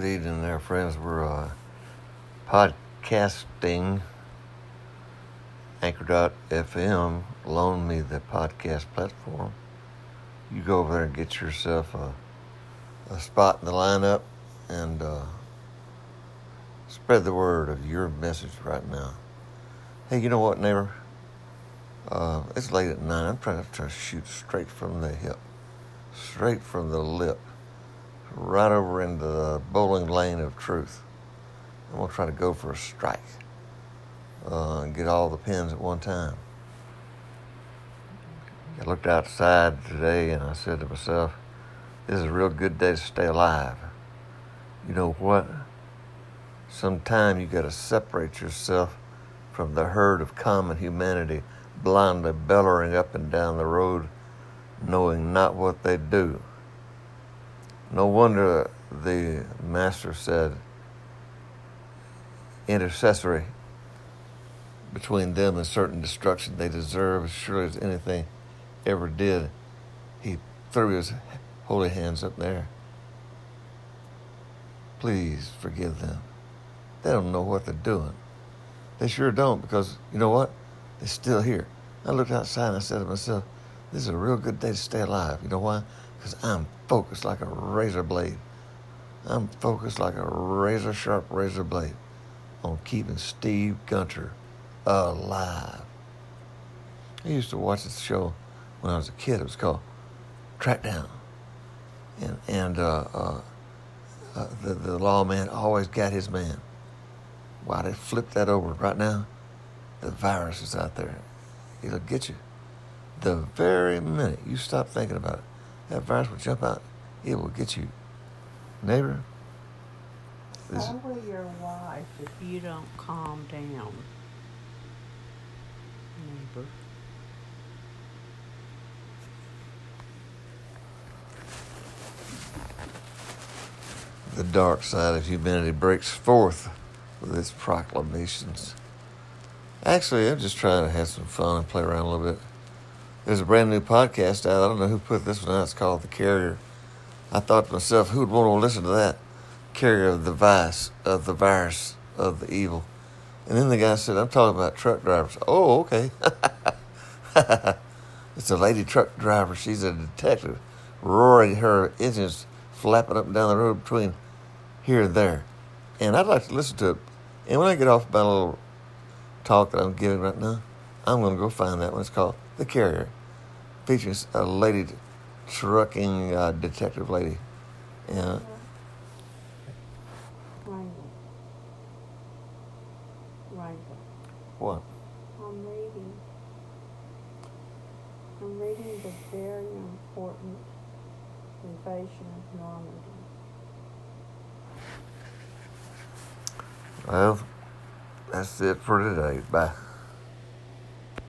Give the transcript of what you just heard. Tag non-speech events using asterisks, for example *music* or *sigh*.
there, friends. We're uh, podcasting. Anchor.fm loaned me the podcast platform. You go over there and get yourself a, a spot in the lineup and uh, spread the word of your message right now. Hey, you know what, neighbor? Uh, it's late at night. I'm trying to, try to shoot straight from the hip, straight from the lip, right over into the bowling lane of truth. I'm going to try to go for a strike uh, and get all the pins at one time. I looked outside today and I said to myself, this is a real good day to stay alive. You know what? Sometime you got to separate yourself from the herd of common humanity blindly bellowing up and down the road, knowing not what they do. No wonder the Master said, intercessory between them and certain destruction they deserve as surely as anything ever did. He threw his holy hands up there. Please forgive them. They don't know what they're doing. They sure don't because you know what? They're still here. I looked outside and I said to myself, this is a real good day to stay alive. You know why? Because I'm focused like a razor blade. I'm focused like a razor sharp razor blade on keeping Steve Gunter alive. I used to watch this show when I was a kid. It was called Track Down. And, and uh, uh, uh, the, the lawman always got his man. Why they flipped that over right now? The virus is out there. It'll get you. The very minute you stop thinking about it, that virus will jump out. It will get you. Neighbor, How will your wife if you don't calm down? Neighbor. the dark side of humanity breaks forth with its proclamations. Actually, I'm just trying to have some fun and play around a little bit. There's a brand new podcast out. I don't know who put this one out. It's called The Carrier. I thought to myself, who would want to listen to that? Carrier of the vice, of the virus, of the evil. And then the guy said, I'm talking about truck drivers. Oh, okay. *laughs* it's a lady truck driver. She's a detective, roaring her engines flapping up and down the road between here and there. And I'd like to listen to it. And when I get off my little talk that I'm giving right now, I'm going to go find that one. It's called The Carrier, Features a lady trucking uh, detective lady. Yeah. Rainbow. Rainbow. What? I'm reading. I'm reading the very important invasion of Normandy. Well, that's it for today. Bye.